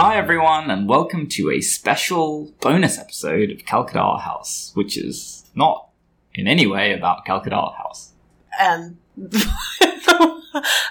Hi, everyone, and welcome to a special bonus episode of Calcutta House, which is not in any way about Calcutta House. And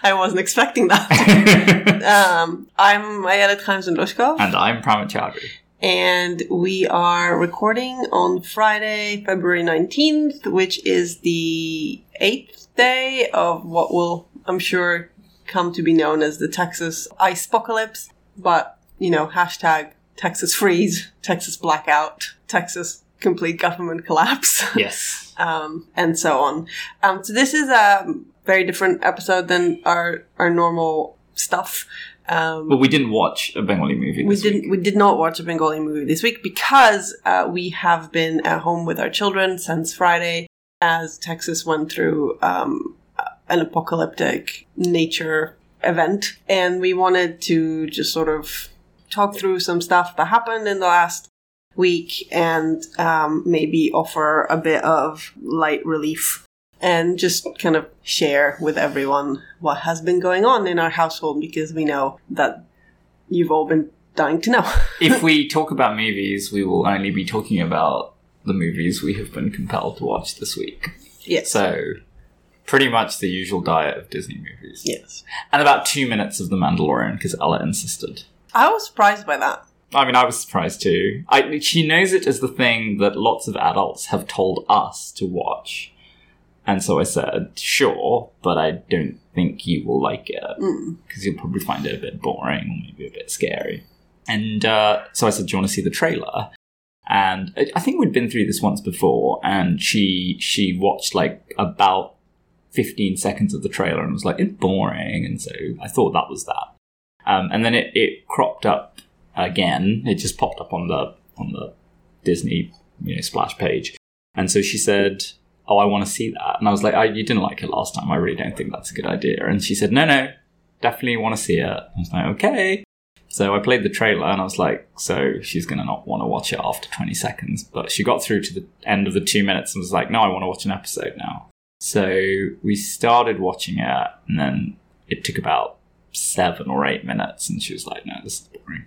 I wasn't expecting that. um, I'm Ayala Khamzundoshkov, and I'm Pramit Chaudhary. and we are recording on Friday, February 19th, which is the eighth day of what will, I'm sure, come to be known as the Texas ice apocalypse. But, you know, hashtag Texas freeze, Texas blackout, Texas complete government collapse. Yes. um, and so on. Um, so this is a very different episode than our our normal stuff. Um, But we didn't watch a Bengali movie we this didn't week. we did not watch a Bengali movie this week because uh, we have been at home with our children since Friday as Texas went through um, an apocalyptic nature event, and we wanted to just sort of talk through some stuff that happened in the last week and um, maybe offer a bit of light relief and just kind of share with everyone what has been going on in our household because we know that you've all been dying to know. if we talk about movies, we will only be talking about the movies we have been compelled to watch this week. yes. So, pretty much the usual diet of Disney movies. yes. And about two minutes of The Mandalorian, because Ella insisted. I was surprised by that. I mean, I was surprised too. I, she knows it as the thing that lots of adults have told us to watch. And so I said, sure, but I don't think you will like it. Mm. Because you'll probably find it a bit boring or maybe a bit scary. And uh, so I said, do you want to see the trailer? And I- I think we'd been through this once before, and she she watched like about 15 seconds of the trailer and was like, it's boring. And so I thought that was that. Um, and then it, it cropped up again. It just popped up on the on the Disney you know splash page, and so she said, "Oh, I want to see that." And I was like, "I you didn't like it last time. I really don't think that's a good idea." And she said, "No, no, definitely want to see it." I was like, "Okay." So I played the trailer and I was like, "So she's gonna not want to watch it after 20 seconds." But she got through to the end of the two minutes and was like, "No, I want to watch an episode now." So we started watching it, and then it took about seven or eight minutes, and she was like, "No, this is boring."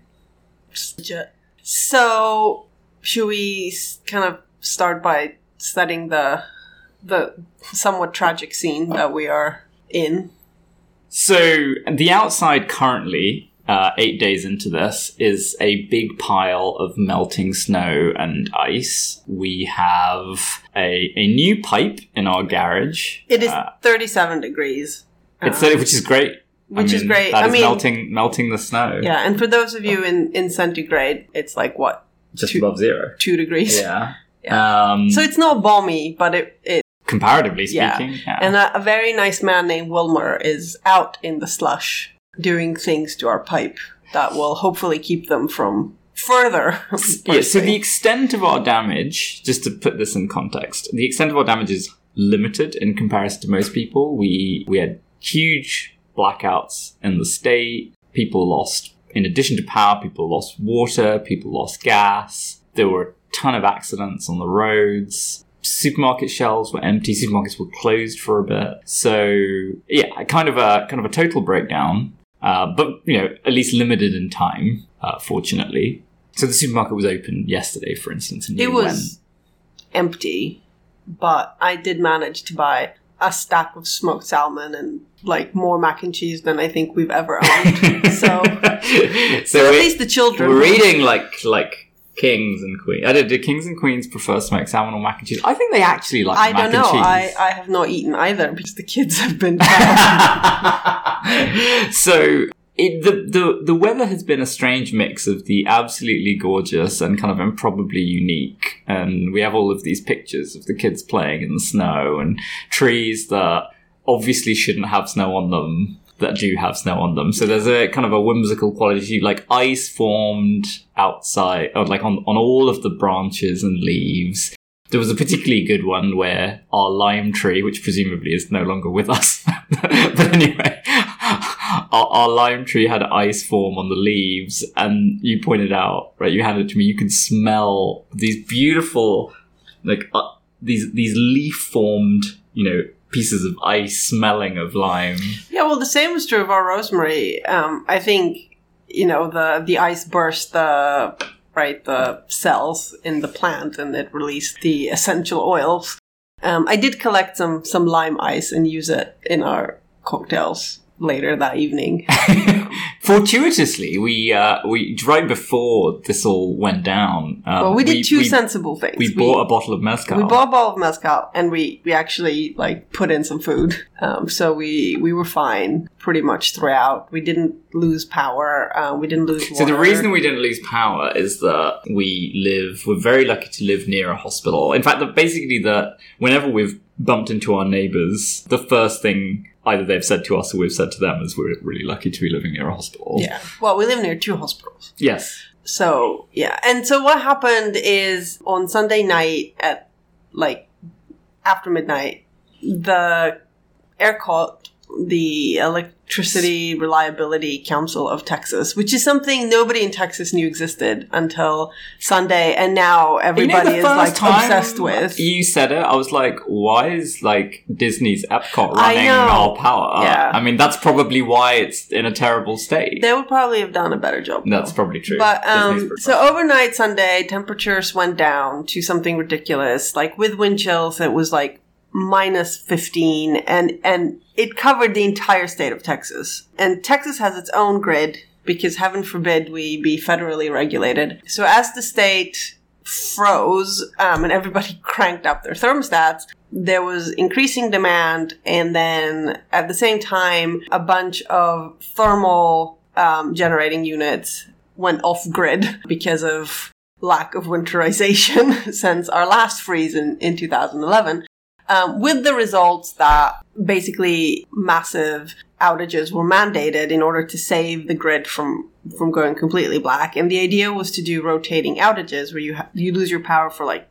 Legit. So, should we kind of start by setting the the somewhat tragic scene that we are in? So the outside currently, uh, eight days into this, is a big pile of melting snow and ice. We have a, a new pipe in our garage. It is Uh, 37 degrees. it's Uh, which is great. I which is great. That I is mean- melting melting the snow. yeah, and for those of you in, in centigrade, it's like what, just Two- above zero, two degrees? Yeah. Yeah. Um, So it's not balmy, but it, it comparatively speaking, yeah. and a, a very nice man named Wilmer is out in the slush doing things to our pipe that will hopefully keep them from further. Yeah, so the extent of our damage, just to put this in context, the extent of our damage is limited in comparison to most people. We we had huge blackouts in the state. People lost, in addition to power, people lost water. People lost gas. There were a ton of accidents on the roads. Supermarket shelves were empty. Supermarkets were closed for a bit. So yeah, kind of a kind of a total breakdown. Uh, but you know, at least limited in time. Uh, fortunately, so the supermarket was open yesterday, for instance, and It was empty, but I did manage to buy a stack of smoked salmon and like more mac and cheese than I think we've ever owned. so, so so at least the children. we're eating like like kings and queens. I did. Do kings and queens prefer smoked salmon or mac and cheese? I think they actually like I mac don't know. and I, cheese. I have not eaten either because the kids have been. so it, the, the the weather has been a strange mix of the absolutely gorgeous and kind of improbably unique, and we have all of these pictures of the kids playing in the snow and trees that obviously shouldn't have snow on them that do have snow on them. So there's a kind of a whimsical quality, like ice formed outside, or like on on all of the branches and leaves. There was a particularly good one where our lime tree, which presumably is no longer with us, but anyway, our, our lime tree had ice form on the leaves, and you pointed out, right? You handed it to me. You can smell these beautiful, like uh, these these leaf formed, you know, pieces of ice smelling of lime. Yeah, well, the same was true of our rosemary. Um, I think you know the the ice burst the the cells in the plant and it released the essential oils. Um, I did collect some some lime ice and use it in our cocktails later that evening. Fortuitously, we uh, we right before this all went down. Um, well, we did two sensible things. We, bought a bottle of mezcal. We bought a bottle of mezcal, and we we actually like put in some food. Um, so we we were fine pretty much throughout. We didn't lose power. Uh, we didn't lose. Water. So the reason we didn't lose power is that we live. We're very lucky to live near a hospital. In fact, the, basically, that whenever we've bumped into our neighbours, the first thing either they've said to us or we've said to them is we're really lucky to be living near a hospital. Yeah. Well, we live near two hospitals. Yes. So, yeah. And so what happened is on Sunday night at like after midnight, the ERCOT the Electricity Reliability Council of Texas, which is something nobody in Texas knew existed until Sunday, and now everybody you know, is like obsessed with. You said it. I was like, why is like Disney's Epcot running our power? Yeah. I mean, that's probably why it's in a terrible state. They would probably have done a better job. That's probably true. But um, so overnight Sunday, temperatures went down to something ridiculous. Like with wind chills, it was like minus 15 and and it covered the entire state of Texas. And Texas has its own grid because heaven forbid we be federally regulated. So as the state froze um, and everybody cranked up their thermostats, there was increasing demand, and then at the same time, a bunch of thermal um, generating units went off grid because of lack of winterization since our last freeze in, in 2011 um, with the results that basically massive outages were mandated in order to save the grid from from going completely black. And the idea was to do rotating outages where you ha- you lose your power for like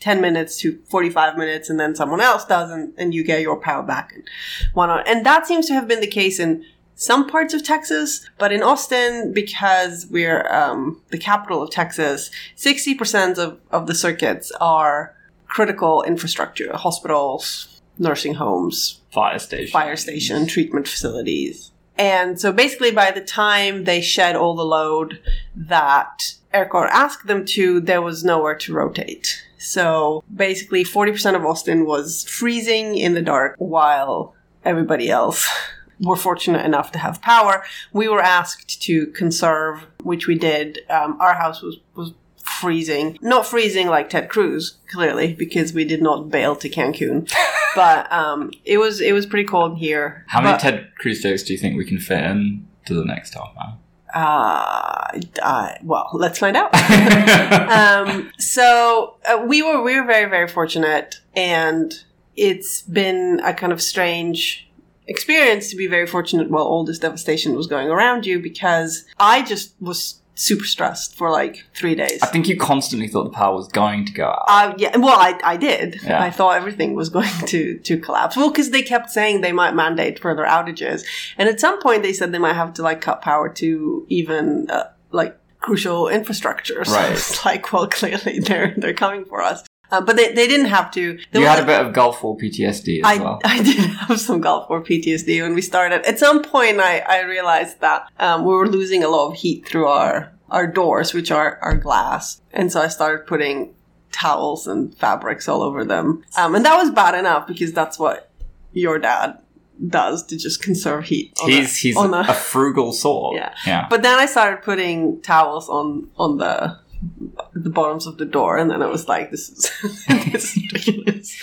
10 minutes to 45 minutes and then someone else does and, and you get your power back and whatnot. And that seems to have been the case in some parts of Texas, but in Austin, because we're um, the capital of Texas, 60% of, of the circuits are critical infrastructure, hospitals, nursing homes, fire station, fire station, treatment facilities. And so basically by the time they shed all the load that ERCOT asked them to, there was nowhere to rotate. So basically 40% of Austin was freezing in the dark while everybody else were fortunate enough to have power. We were asked to conserve, which we did. Um, our house was, was freezing. Not freezing like Ted Cruz, clearly, because we did not bail to Cancun. but um, it was it was pretty cold here. How many Ted Cruz jokes do you think we can fit in to the next half hour? Uh, uh, well, let's find out. um, so uh, we were we were very very fortunate, and it's been a kind of strange experience to be very fortunate while all this devastation was going around you because I just was super stressed for like three days. I think you constantly thought the power was going to go out. Uh, yeah, well, I, I did. Yeah. I thought everything was going to, to collapse. Well, because they kept saying they might mandate further outages. And at some point, they said they might have to like cut power to even uh, like crucial infrastructure. So Right. it's like, well, clearly they're, they're coming for us. Uh, but they, they didn't have to. There you had a bit of Gulf War PTSD as I, well. I did have some Gulf War PTSD when we started. At some point, I, I realized that um, we were losing a lot of heat through our, our doors, which are, are glass. And so I started putting towels and fabrics all over them. Um, and that was bad enough because that's what your dad does to just conserve heat. he's a- he's a, a- frugal sort. Yeah. yeah. but then I started putting towels on on the the bottoms of the door, and then I was like, "This is this is ridiculous."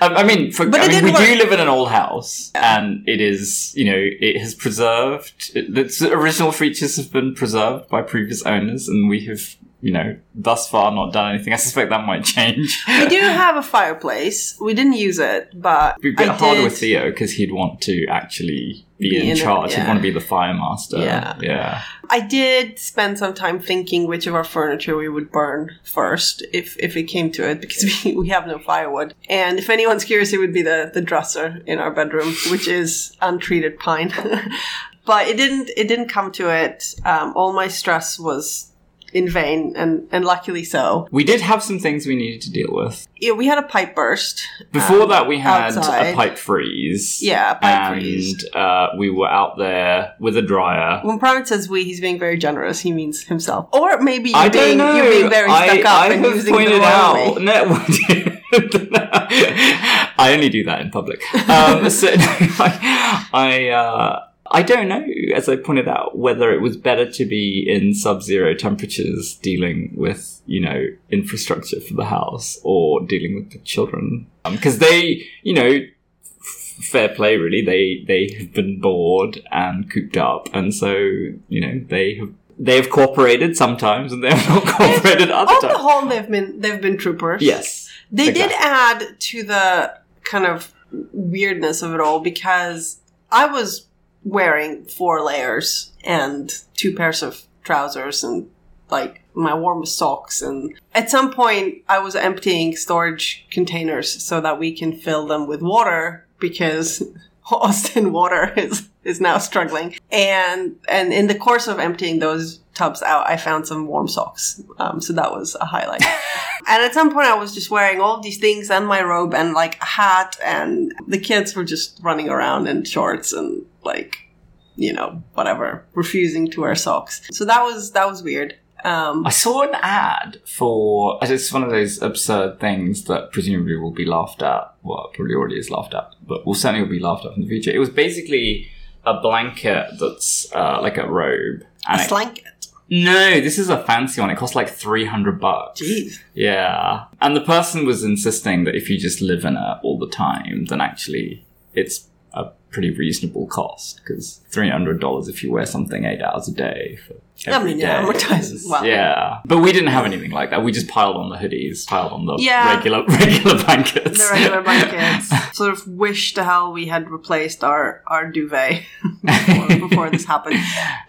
Um, I mean, for, But I mean, we didn't do work. live in an old house, and it is, you know, it has preserved. It, its original features have been preserved by previous owners, and we have, you know, thus far not done anything. I suspect that might change. We do have a fireplace. We didn't use it, but be a bit I harder did- with Theo because he'd want to actually be, in, in it, charge. He'd want to be the fire master. Yeah. yeah. I did spend some time thinking which of our furniture we would burn first, if if it came to it, because we, we have no firewood. And if anyone's curious, it would be the the dresser in our bedroom, which is untreated pine. but it didn't it didn't come to it. Um, all my stress was in vain, and and luckily so. We did have some things we needed to deal with. Yeah, we had a pipe burst. Before um, that, we had outside. a pipe freeze. Yeah, a pipe and freeze. uh, we were out there with a dryer. When Pramit says we, he's being very generous. He means himself, or maybe you're I being don't know. you're being very I, stuck up I and have using pointed the wrong out. way. No, I only do that in public. Um, so I, I, uh, I don't know. As I pointed out, whether it was better to be in sub-zero temperatures dealing with, you know, infrastructure for the house or dealing with the children, um, because they, you know. f- Fair play, really. They they have been bored and cooped up, and so you know they have they have cooperated sometimes, and they have not cooperated other On the whole, they've been they've been troopers. Yes, They did add to the kind of weirdness of it all because I was wearing four layers and two pairs of trousers and like my warmest socks. And at some point I was emptying storage containers so that we can fill them with water because Austin water is is now struggling. And and in the course of emptying those tubs out I found some warm socks um, so that was a highlight and at some point, I was just wearing all these things and my robe and like a hat, and the kids were just running around in shorts and like, you know, whatever, refusing to wear socks. So that was that was weird. Um, I saw an ad for. It's one of those absurd things that presumably will be laughed at. Well, probably already is laughed at, but will certainly will be laughed at in the future. It was basically a blanket that's uh, like a robe. a And it- blanket. no, this is a fancy one. It costs like three hundred bucks. Jeez. Yeah, and the person was insisting that if you just live in it all the time, then actually it's a pretty reasonable cost because three hundred dollars if you wear something eight hours a day. For I every mean, yeah, amortizes is- well. Yeah, but we didn't have anything like that. We just piled on the hoodies, piled on the Yeah. regular regular blankets. The regular blankets. sort of wish to hell we had replaced our our duvet before, before this happened.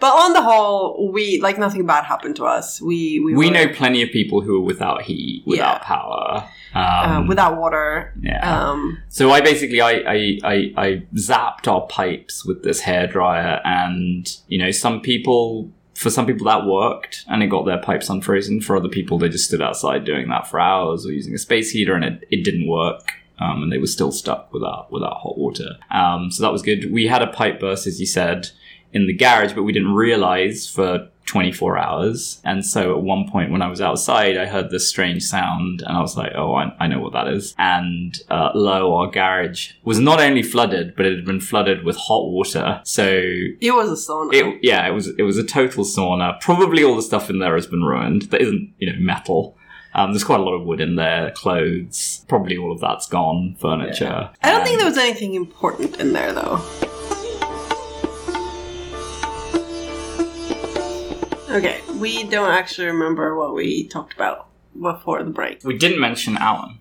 But on the whole, we like nothing bad happened to us. We we, we were, know plenty of people who are without heat, without Yeah. power. uh, Um, without water. yeah. Um, So I basically I, I, I, I zapped our pipes with this hairdryer and you know some people for some people that worked and it got their pipes unfrozen. For other people they just stood outside doing that for hours or using a space heater and it, it didn't work. Um, and they were still stuck without without hot water. Um, so that was good. We had a pipe burst, as you said, in the garage, but we didn't realize for 24 hours. And so at one point when I was outside, I heard this strange sound and I was like, oh, I, I know what that is. And uh, lo, our garage was not only flooded, but it had been flooded with hot water. So it was a sauna. it, yeah, it was, it was a total sauna. Probably all the stuff in there has been ruined. That isn't, you know, metal. Um, there's quite a lot of wood in there, clothes. Probably all of that's gone, furniture. I don't think there was anything important in there, though. Okay, we don't actually remember what we talked about before the break. We didn't mention Alan,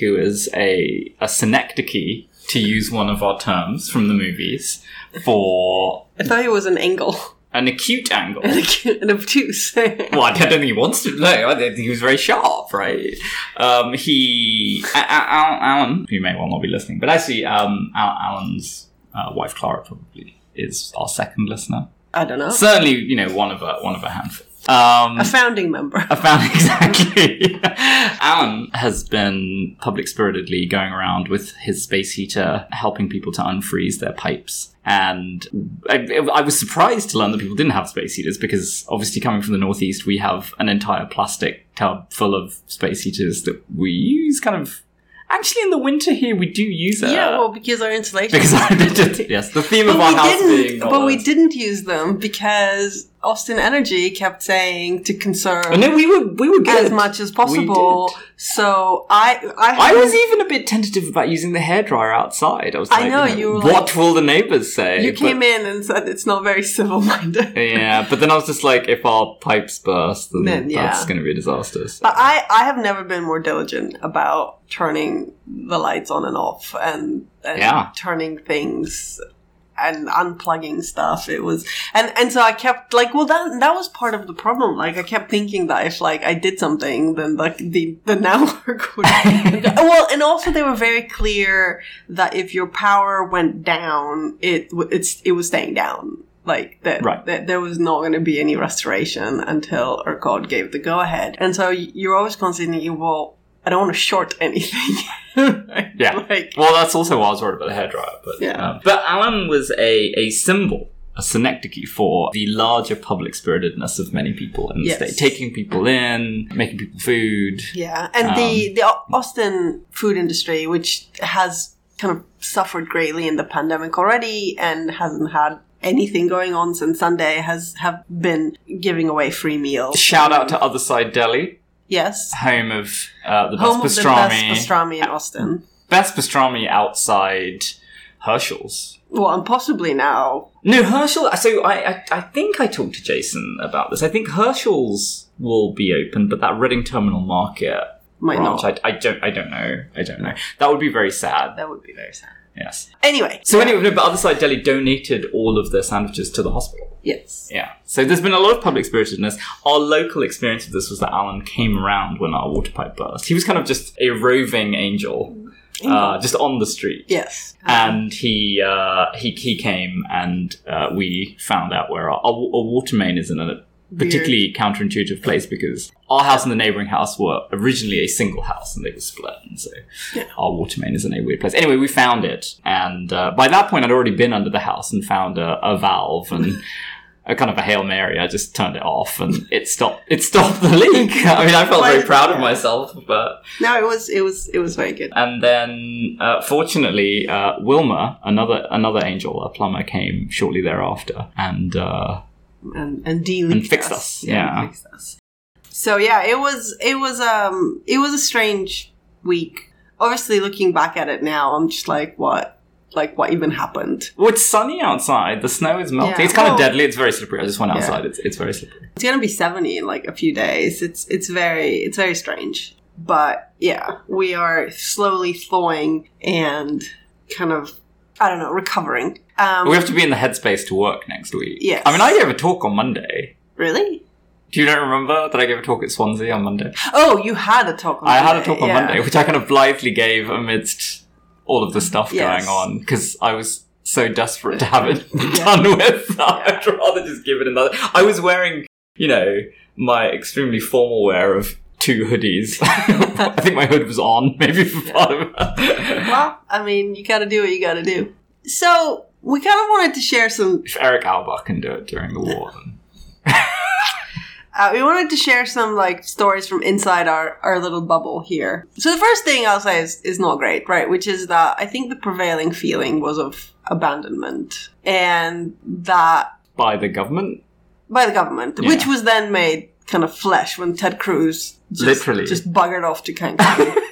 who is a, a synecdoche, to use one of our terms from the movies, for I thought it was an angle. an acute angle. an obtuse. well, I don't think he wants to. No, I think he was very sharp, right? Um, he, A- A- Alan, who may well not be listening, but actually, um, Alan's uh, wife Clara probably is our second listener. I don't know. Certainly, you know, one of a one of a handful. Um, a founding member. I found exactly. Alan has been public spiritedly going around with his space heater, helping people to unfreeze their pipes. And I, I was surprised to learn that people didn't have space heaters because obviously coming from the northeast, we have an entire plastic tub full of space heaters that we use kind of. Actually, in the winter here, we do use it. yeah, well, because our insulation. because did, yes, the theme of but our house didn't. being. But we didn't use them because Austin Energy kept saying to conserve And then we were we were good as much as possible. So I, I, I was even a bit tentative about using the hairdryer outside. I was I like, know, you know, you were what like- will the neighbors say? You But- came in and said it's not very civil minded. Yeah, but then I was just like, if our pipes burst, then, Then, yeah. that's going to be a disaster. so- But I, I have never been more diligent about turning the lights on and off and, and Yeah. turning things and unplugging stuff. It was and and so I kept like well that that was part of the problem. Like I kept thinking that if like I did something, then like the the network would. well, and also they were very clear that if your power went down, it it's it was staying down. Like that, Right. that there was not going to be any restoration until ERCOT gave the go ahead. And so you're always constantly thinking, well, I don't want to short anything. Yeah. like Well, that's also why I was worried about the hairdryer. But Yeah. um, but Alan was a a symbol. A synecdoche for the larger public spiritedness of many people in the Yes. state, taking people in, making people food. Yeah, and Um, the the Austin food industry, which has kind of suffered greatly in the pandemic already, and hasn't had anything going on since Sunday, has have been giving away free meals. Shout out to Other Side Deli, yes, home of uh, the best home of the pastrami. best pastrami in Austin. best pastrami outside Hershel's. Well, and possibly now. No, Hershel. So I, I, I think I talked to Jason about this. I think Hershel's will be open, but that Reading Terminal Market Might branch, not. I, I don't, I don't know. I don't know. That would be very sad. That would be very sad. Yes. Anyway, So anyway, no, but Other Side Deli donated all of their sandwiches to the hospital. Yes, Yeah. So there's been a lot of public spiritedness. Our local experience of this was that Alan came around when our water pipe burst. He was kind of just a roving angel, uh, just on the street. yes, and he uh, he he came and uh, we found out where our, our, our water main is in a particularly counterintuitive place because our house and the neighboring house were originally a single house and they were split and so our water main is in a weird place anyway we found it and uh, by that point i'd already been under the house and found a, a valve and a kind of a hail mary i just turned it off and it stopped it stopped the leak i mean i felt very proud of myself but no, it was it was it was very good. and then, uh, fortunately, uh, Wilma, another another angel, a plumber, came shortly thereafter, and uh, and and And fixed us, yeah. fixed us. So yeah, it was it was um it was a strange week. Obviously, looking back at it now, I'm just like, what, like what even happened? well, it's sunny outside. The snow is melting. Yeah, it's kind well- of deadly. It's very slippery. I just went Yeah. outside. It's it's very slippery. It's gonna be 70 in like a few days. It's it's very it's very strange. But yeah, we are slowly thawing and kind of I don't know recovering. Um, we have to be in the headspace to work next week. Yes. I mean, I gave a talk on Monday. really? Do you not remember that I gave a talk at Swansea on Monday? Oh, you had a talk. On I had a talk on yeah. Monday, which I kind of blithely gave amidst all of the stuff Yes. going on because I was so desperate to have it done with. I'd rather just give it another. I was wearing, you know, my extremely formal wear of two hoodies. I think my hood was on, maybe for part of it. Well, I mean, you got to do what you got to do. So we kind of wanted to share some. if Erich Auerbach can do it during the war, then Uh, we wanted to share some like stories from inside our our little bubble here. So the first thing I'll say is is not great, right? Which is that I think the prevailing feeling was of abandonment, and that by the government. by the government, Yeah. which was then made kind of flesh when Ted Cruz just, Literally. just buggered off to Cancun.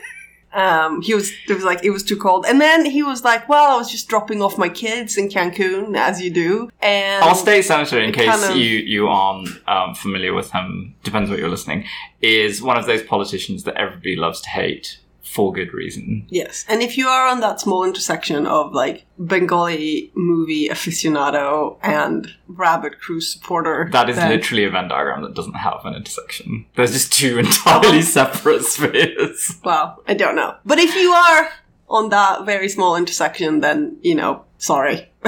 um, he was it was like it was too cold, and then he was like, "Well, I was just dropping off my kids in Cancun, as you do." And Our state senator, in case kind of- you, you aren't um, familiar with him, depends what you're listening, is one of those politicians that everybody loves to hate for good reason. Yes. And if you are on that small intersection of like Bengali movie aficionado and Rabbit Cruz supporter, That is then- literally a Venn diagram that doesn't have an intersection. There's just two entirely separate spheres. Well, I don't know. But if you are on that very small intersection, then, you know, sorry.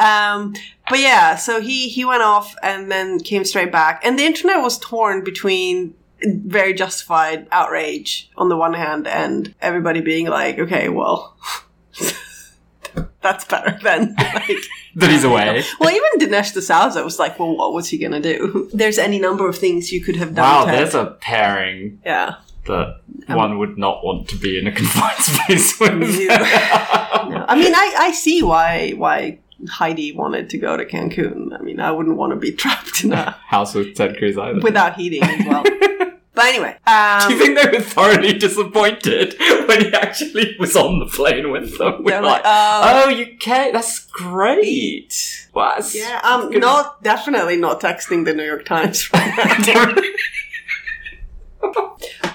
um, but yeah, so he, he went off and then came straight back. And the internet was torn between very justified outrage on the one hand and everybody being like, okay, well, that's better than like, that he's away. well, even Dinesh D'Souza was like, well, what was he going to do? There's any number of things you could have done. Wow, there's a pairing yeah. that um, one would not want to be in a confined space with. No. I mean, I, I see why why Heidi wanted to go to Cancun. I mean, I wouldn't want to be trapped in a House with Ted Cruz either. without heating as well. But anyway, um, Do you think they were thoroughly disappointed when he actually was on the plane with them? We're like, uh, oh, you can't. That's great. Wow, that's- yeah, I'm good. not definitely not texting the New York Times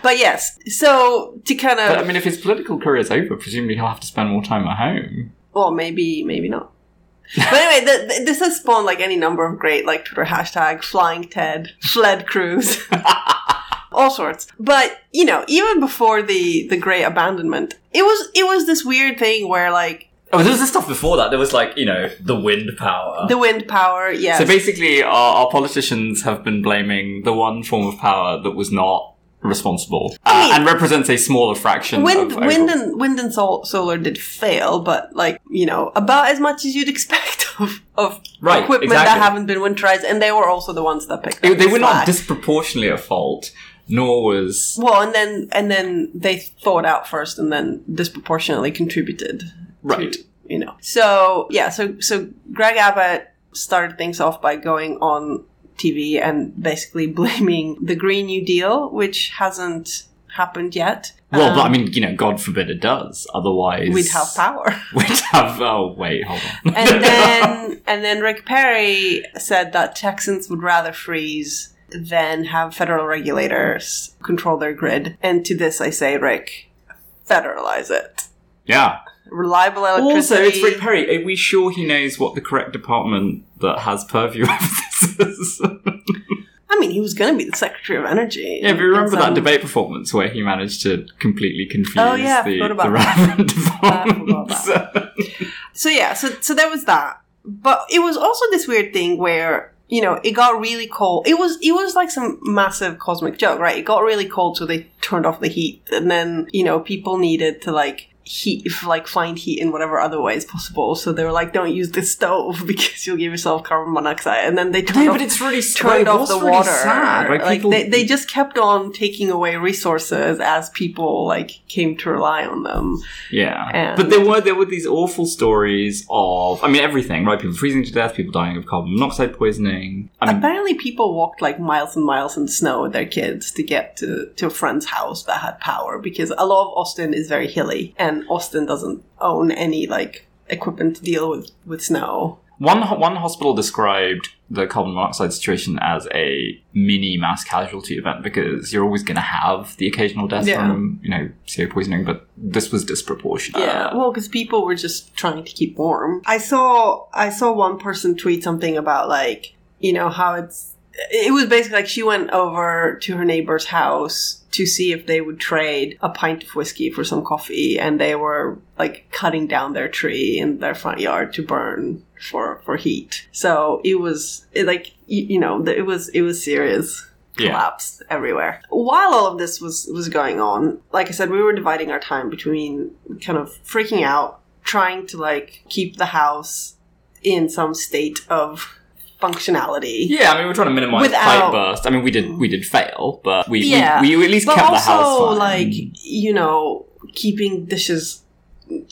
but yes, so to kind of. But I mean, if his political career is over, presumably he'll have to spend more time at home. well, maybe maybe not. But anyway, the, the, this has spawned like any number of great like Twitter hashtag flying Ted, fled Cruz. all sorts. But you know, even before the the great abandonment, it was it was this weird thing where like Oh, there was this stuff before that. There was like you know the wind power. The wind power, yes. So basically, our, our politicians have been blaming the one form of power that was not responsible uh, mean- and represents a smaller fraction. wind, of wind, and wind and sol- solar did fail, but like you know, about as much as you'd expect of, of Right, equipment that exactly. haven't been winterized, and they were also the ones that picked. They, up they the were not disproportionately at fault, nor was well, and then and then they thought out first, and then disproportionately contributed. Right. To, you know. So yeah. So so Greg Abbott started things off by going on TV and basically blaming the Green New Deal, which hasn't happened yet. well. but I Um, mean, you know, God forbid it does. Otherwise, we'd have power. We'd have. Oh wait, hold on. and then and then Rick Perry said that Texans would rather freeze than have federal regulators control their grid. And to this, I say, Rick, federalize it. yeah. Reliable electricity. Also, it's Rick Perry. Are we sure he knows what the correct department that has purview over this is? I mean, he was going to be the Secretary of Energy. Yeah, but in remember that um, debate performance where he managed to completely confuse Oh, yeah, the, about the relevant I forgot departments? So yeah, so so there was that. But it was also this weird thing where you know it got really cold. It was it was like some massive cosmic joke, right? It got really cold, so they turned off the heat, and then you know people needed to like heat, if, like find heat in whatever other ways possible. So they were like, "Don't use the stove because you'll give yourself carbon monoxide." And then they turned no, off but it's really turned off the really water. Sad, right? Like People- they, they just kept on taking away resources as people like came to rely on them. Yeah, And- but there were there were these awful stories of I mean everything right people freezing to death people dying of carbon monoxide poisoning I mean Apparently, people walked like miles and miles in the snow with their kids to get to, to a friend's house that had power because a lot of Austin is very hilly and Austin doesn't own any like equipment to deal with, with snow. one one hospital described the carbon monoxide situation as a mini mass casualty event because you're always going to have the occasional death Yeah. from you know CO poisoning but this was disproportionate Yeah, well, because people were just trying to keep warm. I saw I saw one person tweet something about like you know how it's. It was basically like she went over to her neighbor's house to see if they would trade a pint of whiskey for some coffee, and they were like cutting down their tree in their front yard to burn for for heat. So it was it, like you, you know it was it was serious Yeah. collapse everywhere. While all of this was was going on, like I said, we were dividing our time between kind of freaking out, trying to like keep the house in some state of functionality. Yeah, I mean, we're trying to minimize Without- pipe burst. I mean, we did we did fail, but we Yeah, we, we at least But kept also, the house fine. like you know, keeping dishes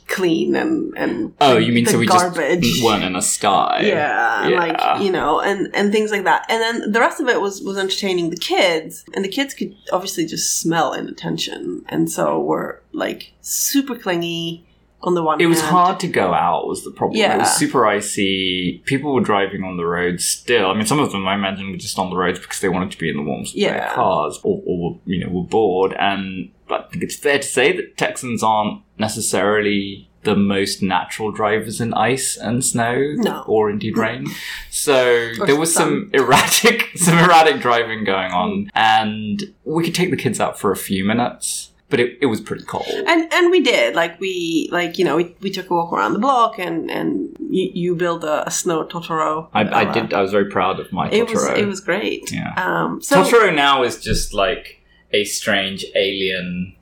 clean and and oh, you mean so we garbage. just weren't in a sty? Yeah, Yeah. like you know, and and things like that. And then the rest of it was was entertaining the kids, and the kids could obviously just smell inattention, and so were like super clingy. On the one, It was hand. hard to go out. Was the problem? Yeah. It was super icy. People were driving on the roads still. I mean, some of them I imagine were just on the roads because they wanted to be in the warmth of their Yeah. cars, or, or were, you know were bored. And but I think it's fair to say that Texans aren't necessarily the most natural drivers in ice and snow, No. or indeed rain. So there was some erratic, some erratic driving going on, and we could take the kids out for a few minutes, but it, it was pretty cold. and and we did like we like you know we, we took a walk around the block and and you, you built a, a snow totoro. I, I did. I was very proud of my Totoro. It was it was great. Yeah. Um. So Totoro now is just like a strange alien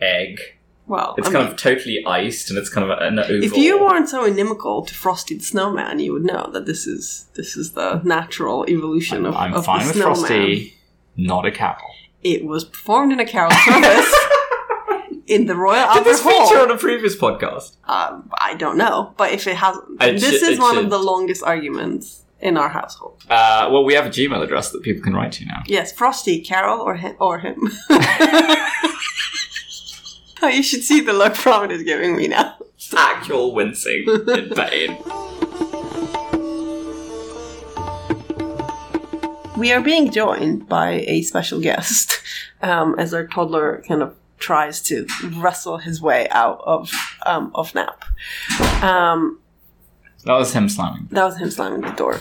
egg. well, It's I kind mean, of totally iced, and it's kind of an oval. If you weren't so inimical to Frosty the Snowman, you would know that this is this is the natural evolution of, I'm of fine the with snowman. Frosty, not a cow. It was performed in a carol service in the Royal Did Albert this Hall. feature on a previous podcast? Um, I don't know, but if it hasn't, It this should- is one should. of the longest arguments in our household. Uh, well, we have a Gmail address that people can write to now. Yes, Frosty, Carol, or him, or him. oh, you should see the look Pramit is giving me now. Actual wincing in pain. We are being joined by a special guest um, as our toddler kind of tries to wrestle his way out of um, of nap. Um, That was him slamming. that was him slamming the door.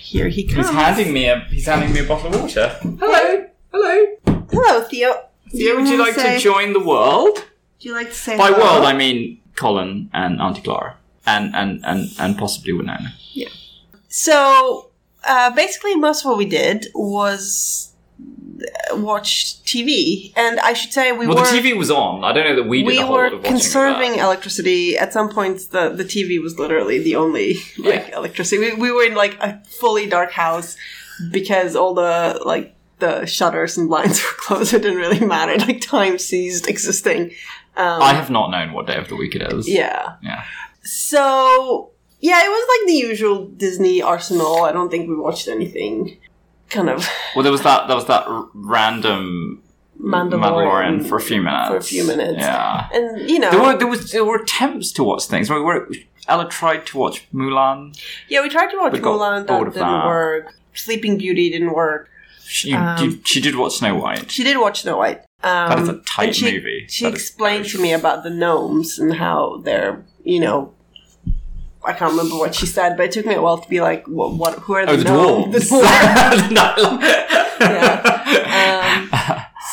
Here he comes. He's handing me a. He's handing me a bottle of water. Hello, hello. Hello, Theo. Theo, would you like say- to join the world? Do you like to say By hello? world, I mean Colin and Auntie Clara, and and and and possibly Winona. Yeah. So uh, basically, most of what we did was watch TV, and I should say we Well, were the TV was on. I don't know that we did we were lot of watching of conserving electricity. At some points, the the TV was literally the only like Yeah. electricity. We, we were in like a fully dark house because all the like the shutters and blinds were closed. It didn't really matter. Like time ceased existing. Um, I have not known what day of the week it is. yeah. Yeah. So yeah, it was like the usual Disney arsenal. I don't think we watched anything kind of Well, there was that. There was that r- random Mandalorian, for a few minutes. For a few minutes. Yeah. And you know, There were there was there were attempts to watch things. Right, where Ella tried to watch Mulan. yeah, we tried to watch Mulan. That didn't that. work. Sleeping Beauty didn't work. She, Um, you- she did watch Snow White. She did watch Snow White. Um, That is a tight she, movie. She That explained to me about the gnomes and how they're, you know, I can't remember what she said, but it took me a while to be like, what? what who are the, Oh, the dwarves. The dwarves. yeah.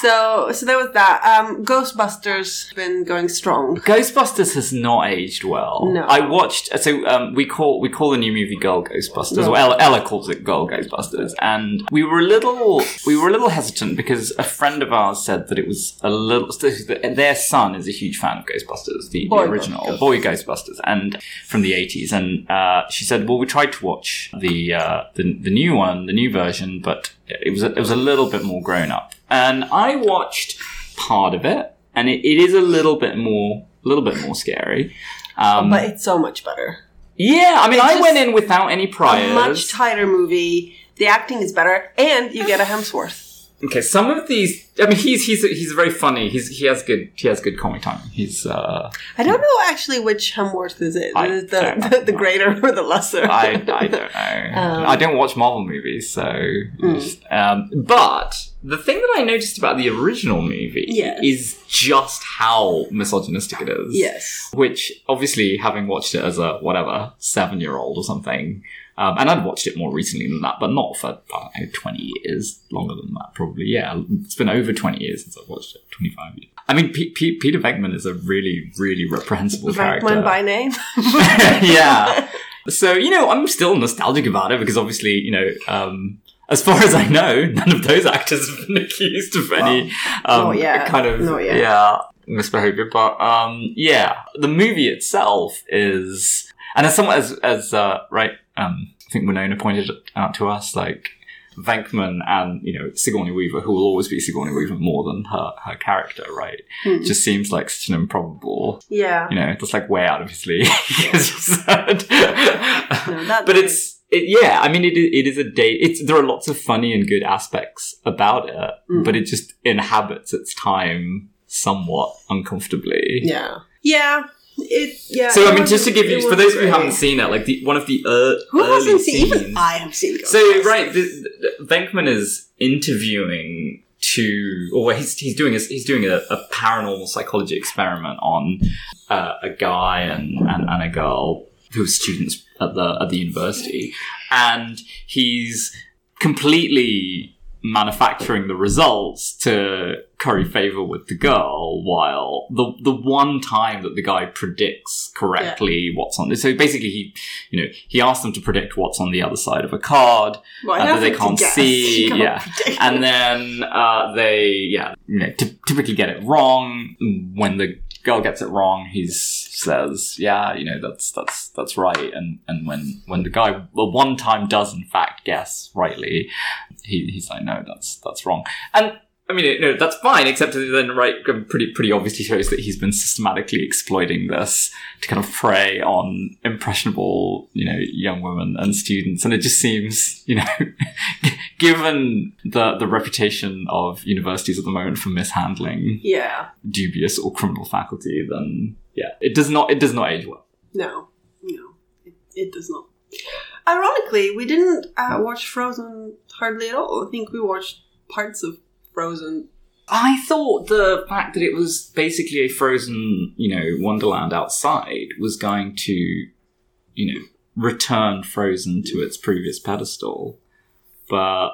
So, so there was that. Um, Ghostbusters been going strong. Ghostbusters has not aged well. No. I watched. So um, we call we call the new movie Girl Ghostbusters, No. or Ella, Ella calls it Girl Ghostbusters, and we were a little we were a little hesitant because a friend of ours said that it was a little. Their son is a huge fan of Ghostbusters, the, the original Ghostbusters. boy Ghostbusters, and from the eighties. And uh, she said, "Well, we tried to watch the, uh, the the new one, the new version, but it was a, it was a little bit more grown up." And I watched part of it, and it, it is a little bit more a little bit more scary. Um, but it's so much better. yeah, I mean, it's I went in without any A much tighter movie. The acting is better, and you get a Hemsworth. Okay, some of these. I mean, he's he's he's very funny. He's he has good he has good comic timing. He's uh, I don't know actually which Hemsworth is it. I Is the, the, the greater or the lesser? I, I don't know. Um, I don't watch Marvel movies, so. Mm. Um, but the thing that I noticed about the original movie Yes. is just how misogynistic it is. yes. Which, obviously, having watched it as a whatever seven year old or something, um, and I'd watched it more recently than that, but not for I don't know, twenty years, longer than that probably. Yeah, it's been over twenty years since I've watched it. Twenty five years. I mean, P- P- Peter Venkman is a really, really reprehensible character. Venkman by name. yeah. So, you know, I'm still nostalgic about it because obviously, you know, um, as far as I know, none of those actors have been accused of any um, yet. kind of yeah misbehavior. But um, yeah, the movie itself is, and as someone as as uh, right, um, I think Winona pointed out to us, like Venkman and you know Sigourney Weaver, who will always be Sigourney Weaver more than her her character, right? Hmm. Just seems like such an improbable Yeah. you know, that's like way out of his league. as you said. No, but it's it, yeah. I mean, it it is a date. It's there are lots of funny and good aspects about it, Mm. but it just inhabits its time somewhat uncomfortably. Yeah. Yeah. It. Yeah. So I mean, just to give you, for those of you who haven't seen it, like the one of the uh, Who early hasn't seen? scenes. Even I have seen. It. So Ghostbusters. right, the, the, Venkman is interviewing to, or he's he's doing a, he's doing a, a paranormal psychology experiment on uh, a guy and, and and a girl who are students at the at the university, and he's completely manufacturing the results to curry favor with the girl while the the one time that the guy predicts correctly what's on so basically he you know he asks them to predict what's on the other side of a card Well, uh, that they can't see, can't yeah. predict. and then uh, they yeah you know, ty- typically get it wrong when the girl gets it wrong he says yeah you know that's that's that's right and and when when the guy well one time does in fact guess rightly he, he's like no that's that's wrong and I mean, you know, that's fine, except then, right, um, pretty, pretty obviously shows that he's been systematically exploiting this to kind of prey on impressionable, you know, young women and students. And it just seems, you know, given the, the reputation of universities at the moment for mishandling yeah. dubious or criminal faculty, then yeah, it does not, it does not age well. No. No. It, it does not. Ironically, we didn't uh, watch Frozen hardly at all. I think we watched parts of Frozen. I thought the fact that it was basically a frozen, you know, Wonderland outside was going to, you know, return Frozen to its previous pedestal. But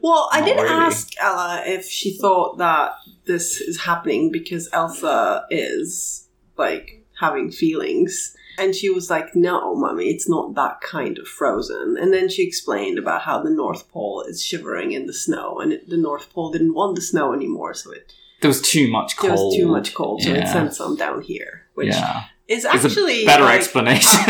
Well, I did really. ask Ella if she thought that this is happening because Elsa is like having feelings. And she was like, No, mummy, it's not that kind of frozen. And then she explained about how the North Pole is shivering in the snow, and it, the North Pole didn't want the snow anymore, so it There was too much cold. there was too much cold, so it sent some down here, which yeah, is actually a better like, explanation.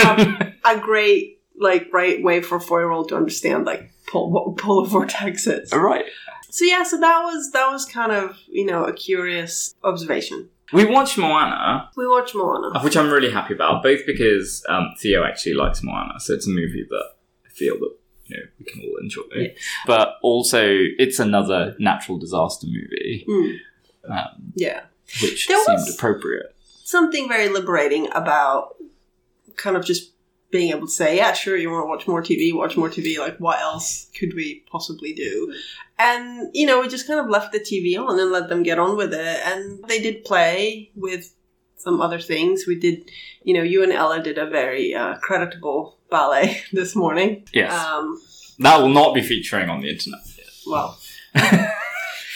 a great like right way for a four year old to understand like pol- what polar vortexes. right. So yeah, so that was that was kind of you know a curious observation. We watched Moana, We watched Moana. which I'm really happy about, both because um, Theo actually likes Moana, so it's a movie that I feel that you know we can all enjoy. But also, it's another natural disaster movie, Mm, um, yeah, which There seemed was- appropriate. something very liberating about kind of just being able to say, yeah, sure, you want to watch more TV, watch more TV. Like, what else could we possibly do? And you know, we just kind of left the TV on and let them get on with it. And they did play with some other things. We did, you know, you and Ella did a very uh, creditable ballet this morning. Yes, Um, that will not be featuring on the internet. well,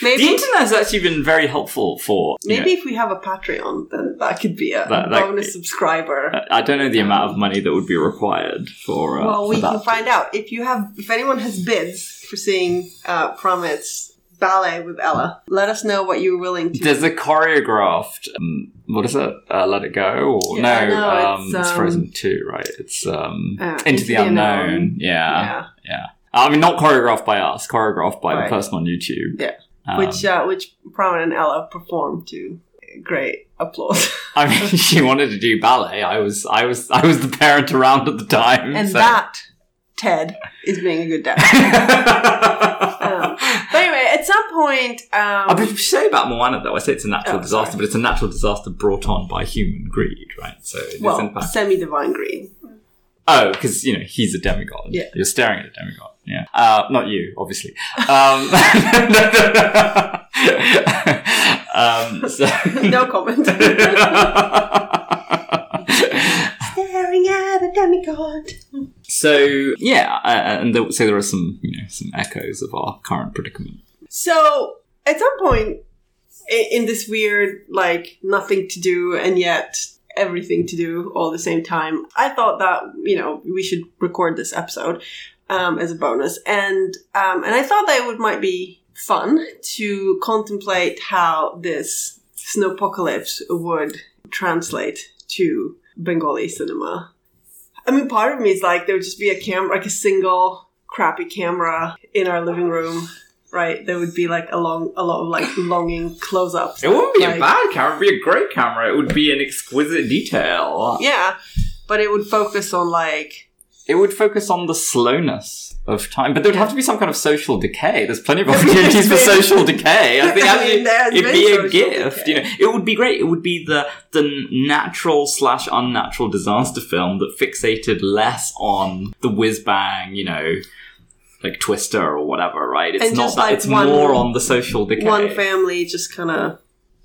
maybe internet has actually been very helpful for. maybe if we have a Patreon, then that could be a That- that- bonus subscriber. I don't know the amount of money that would be required for. Uh, well, for we that. can find out if you have if anyone has bids for seeing uh, Pramit's ballet with Ella. Let us know what you're willing to. There's a choreographed. Um, what is it? Uh, Let It Go? Or Yeah, no, no, um, it's, it's, um, Frozen Two, right? It's um, Uh, Into the Unknown. Yeah, yeah, yeah. I mean, not choreographed by us. Choreographed by Right. the person on YouTube. Yeah. Um, which uh, which Pramit and Ella performed to great applause, I mean, she wanted to do ballet. I was, I was, I was the parent around at the time. and so- that Ted is being a good dad. Um, but anyway, at some point, um, I would say about Moana, though, I say it's a natural Oh, disaster, sorry. but it's a natural disaster brought on by human greed, right? So it well, fact semi-divine greed. Oh, because you know he's a demigod. Yeah. you're staring at a demigod. Yeah, uh, not you, obviously. Um, um, so, No comment. Staring at a demigod. so yeah, uh, and there, so there are some you know some echoes of our current predicament. So at some point in this weird, like nothing to do and yet everything to do all at the same time, I thought that you know we should record this episode um, as a bonus, and um, and I thought that it would might be fun to contemplate how this snowpocalypse would translate to Bengali cinema. I mean, part of me is like there would just be a camera, like a single crappy camera in our living room right? There would be like a long, a lot of like longing close-ups. It wouldn't be like, a bad camera; it'd be a great camera. It would be an exquisite detail. Yeah, but it would focus on like It would focus on the slowness of time, but there would have to be some kind of social decay. There's plenty of opportunities for social decay. I think I mean, it'd be a gift. decay. You know, it would be great. It would be the the natural slash unnatural disaster film that fixated less on the whiz bang. You know. Like Twister or whatever, right? It's And not that. like, it's one- more on the social decay. one family just kind of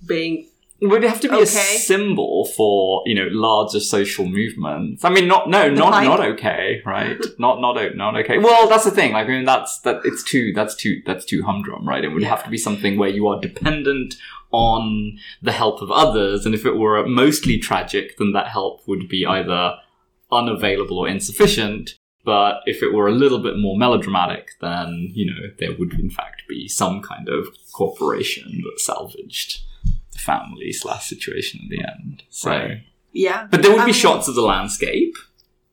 being It would have to be Okay. a symbol for you know larger social movements. I mean, not no, The not pipe. not okay, right? not not not okay. Well, that's the thing. Like, I mean, that's that. It's too that's too that's too humdrum, right? It would Yeah. have to be something where you are dependent on the help of others, and if it were mostly tragic, then that help would be either unavailable or insufficient. But if it were a little bit more melodramatic, then you know there would in fact be some kind of corporation that salvaged family slash situation at the end. So, Right. yeah. but there would be I'm- shots of the landscape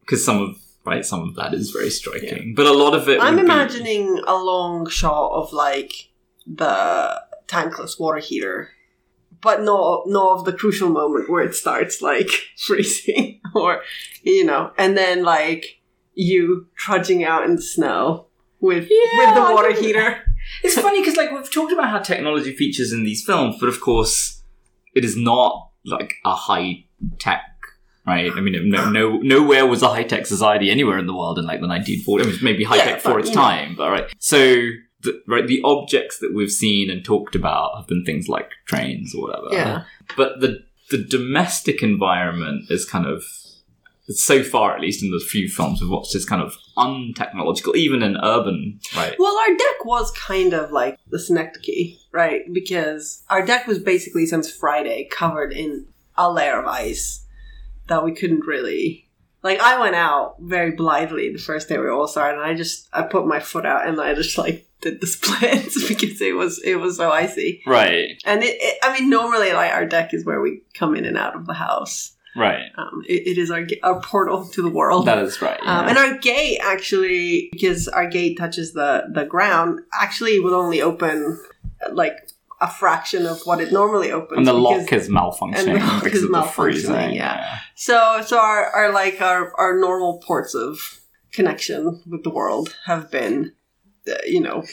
because some of right some of that is very striking, but a lot of it. I'm would be- imagining a long shot of like the tankless water heater, but no, no of the crucial moment where it starts like freezing, or you know, and then like you trudging out in the snow with Yeah, with the water heater. It's funny because like we've talked about how technology features in these films, but of course it is not like a high tech. Right, I mean, no, no, nowhere was a high tech society anywhere in the world in like the 1940s. I mean, maybe high tech Yeah, for its you know. time, but right. So, the, right, the objects that we've seen and talked about have been things like trains or whatever. Yeah. But the the domestic environment is kind of so far, at least in the few films we've watched, is kind of untechnological, even in urban. Right. Well, our deck was kind of like the Synecdoche, right? Because our deck was basically since Friday covered in a layer of ice. that we couldn't really. Like I went out very blithely the first day we all started, and I just I put my foot out and I just like did the splits because it was it was so icy. Right. And it, it I mean normally like our deck is where we come in and out of the house. Right. Um, it, it is our our portal to the world. That is right. Um, and our gate actually, because our gate touches the the ground, actually will only open like a fraction of what it normally opens. And the because- lock is malfunctioning and the lock because is of the malfunctioning, freezing. yeah. So so our, our like our our normal ports of connection with the world have been, uh, you know,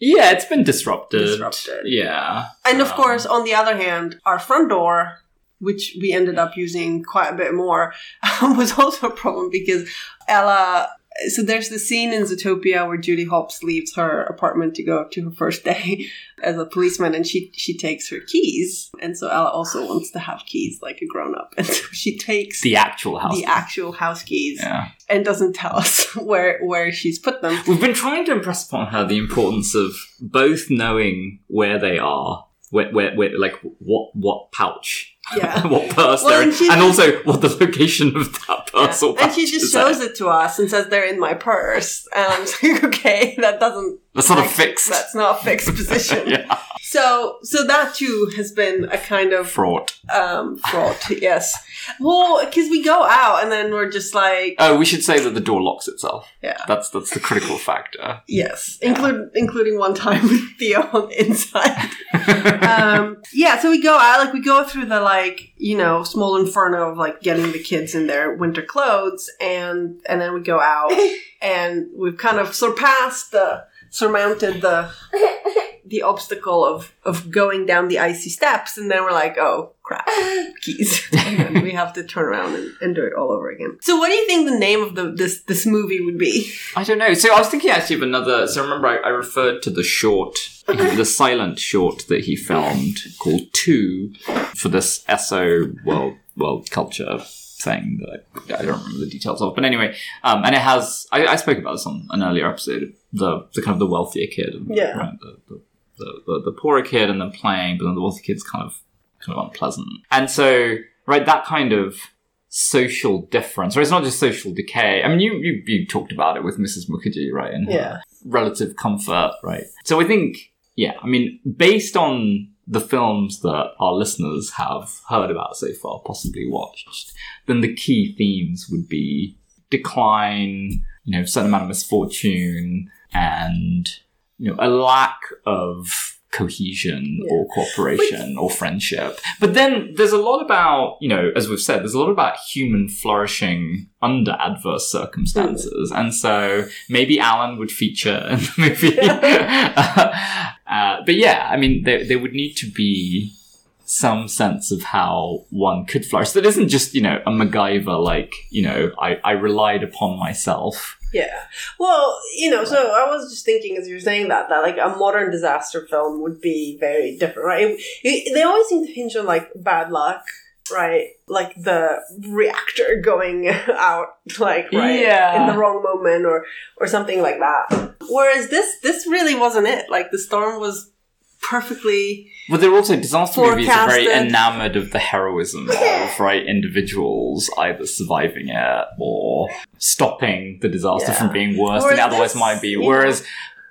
Yeah, it's been disrupted. Disrupted. Yeah. and of Um, course on the other hand, our front door. Which we ended up using quite a bit more was also a problem because Ella so there's the scene in Zootopia where Judy Hopps leaves her apartment to go to her first day as a policeman, and she she takes her keys, and so Ella also wants to have keys like a grown up, and so she takes the actual house. the actual house keys yeah. and doesn't tell us where where she's put them. We've been trying to impress upon her the importance of both knowing where they are, where, where, where like what what pouch, Yeah. what purse Well, they're in, and she's and also what the location of that purse pouch and she just shows at. it to us and says they're in my purse, and I'm like, okay, that doesn't. That's not a actually- fixed. That's not a fixed position. yeah, So, so that too has been a kind of fraught. um fraud. yes. Well, because we go out and then we're just like, Oh, we should say that the door locks itself. yeah. That's that's the critical factor. Yes, include including one time with Theo on the inside. um, yeah, so we go out, like we go through the like you know small inferno of like getting the kids in their winter clothes, and and then we go out, and we've kind of surpassed the surmounted the the obstacle of of going down the icy steps, and then we're like, oh crap, keys, we have to turn around and, and do it all over again. So, what do you think the name of the this this movie would be? I don't know. So I was thinking actually of another. So remember, I, I referred to the short, the silent short that he filmed called Two for this SO world world culture thing that I, I don't remember the details of. But anyway, um, and it has. I, I spoke about this on an earlier episode. The the kind of the wealthier kid, and, Yeah. right, the, the, the, the the poorer kid, and then playing, but then the wealthy kid's kind of kind of unpleasant. And so, right, that kind of social difference, or it's not just social decay. I mean, you you, you talked about it with Mrs. Mukherjee, right? And Yeah. relative comfort, right? So I think, yeah, I mean, based on the films that our listeners have heard about so far, possibly watched, then the key themes would be decline, you know, certain amount of misfortune, and you know, a lack of cohesion Yeah. or cooperation or friendship. But then there's a lot about, you know, as we've said, there's a lot about human flourishing under adverse circumstances. And so maybe Alan would feature in the movie. uh, but yeah, I mean, there, there would need to be some sense of how one could flourish. That isn't just, you know, a MacGyver, like, you know, I, I relied upon myself. Yeah. Well, you know, so I was just thinking as you were saying that, that like a modern disaster film would be very different, right? It- it- they always seem to hinge on like bad luck, right? Like the reactor going out, like, right, Yeah. in the wrong moment or, or something like that. Whereas this, this really wasn't it. Like the storm was perfectly, But they're also disaster movies are very enamored of the heroism of right individuals either surviving it or stopping the disaster Yeah. from being worse Whereas than it otherwise might be. you Whereas,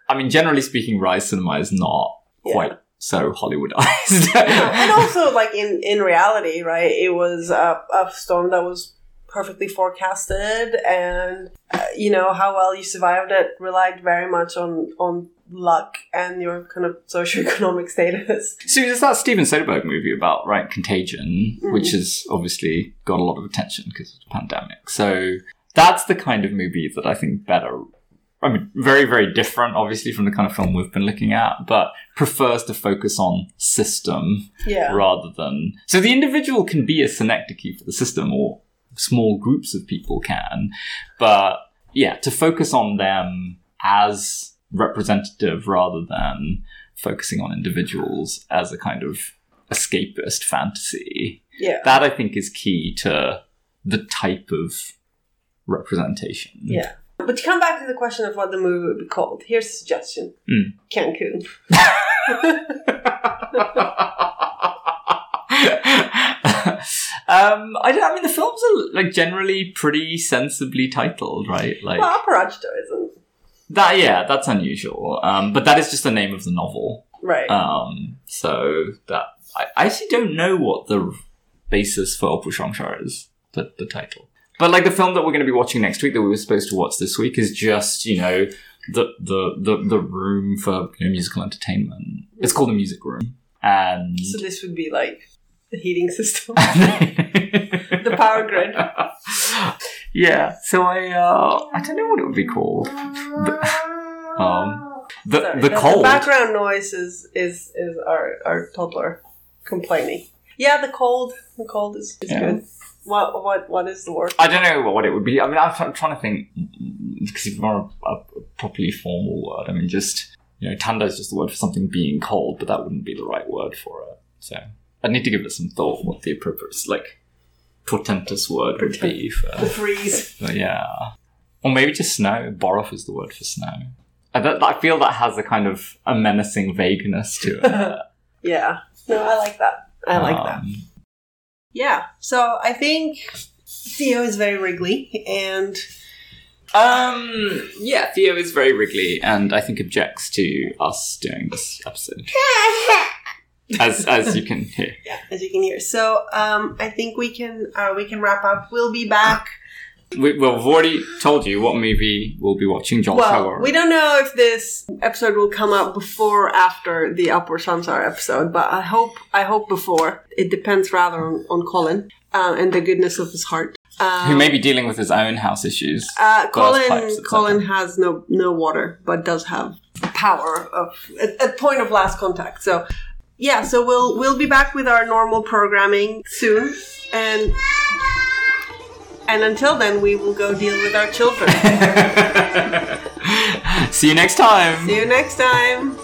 I mean, generally speaking, Ray's cinema is not Yeah. quite so Hollywoodized. and also like in in reality right it was a, a storm that was perfectly forecasted and uh, you know how well you survived it relied very much on on luck and your kind of socioeconomic status So there's that Steven Soderbergh movie about right Contagion, Mm. which has obviously got a lot of attention because of the pandemic. So that's the kind of movie that I think better. I mean, very very different, obviously, from the kind of film we've been looking at, but prefers to focus on system yeah rather than. So the individual can be a synecdoche for the system, or small groups of people can, but yeah, to focus on them as representative rather than focusing on individuals as a kind of escapist fantasy. yeah That I think is key to the type of representation. yeah but to come back to the question of what the movie would be called here's a suggestion Mm. cancun um, I don't. I mean, the films are like generally pretty sensibly titled, right? Like Well, isn't. that. Yeah, that's unusual. Um, but that is just the name of the novel. Right. Um, so that I, I actually don't know what the basis for Apur Sansar is. The the title. But like the film that we're going to be watching next week that we were supposed to watch this week is just you know the the the, the room for you know, musical entertainment. It's called the Music Room, and so this would be like the heating system, the power grid. yeah. So I uh, I don't know what it would be called. The, um, the Sorry, the cold. background noise is is, is our, our toddler complaining. Yeah, the cold. The cold is, is Yeah. good. What what what is the word? I don't know what it would be. I mean, I'm, try- trying to think because it's more a, a properly formal word. I mean, just you know, tanda is just the word for something being cold, but that wouldn't be the right word for it. So I need to give it some thought. What the appropriate like portentous word would be The for. freeze. But yeah, or maybe just snow. Borough is the word for snow. I, that, I feel that has a kind of a menacing vagueness to it. Yeah. No, I like that. I like that. Um, Yeah. So I think Theo is very wriggly, and Um, yeah, Theo is very wriggly and I think objects to us doing this episode. As as you can hear. yeah, as you can hear. So um, I think we can uh, we can wrap up. We'll be back. We, well, we've already told you what movie we'll be watching, John Well, we don't know if this episode will come out before or after the Apur Sansar episode, but I hope I hope before. It depends rather on, on Colin uh, and the goodness of his heart. Um, Who may be dealing with his own house issues. Uh, Colin, pipes. Colin has no no water, but does have power of at, at point of last contact. So yeah, so we'll we'll be back with our normal programming soon, and and until then, we will go deal with our children. See you next time! See you next time.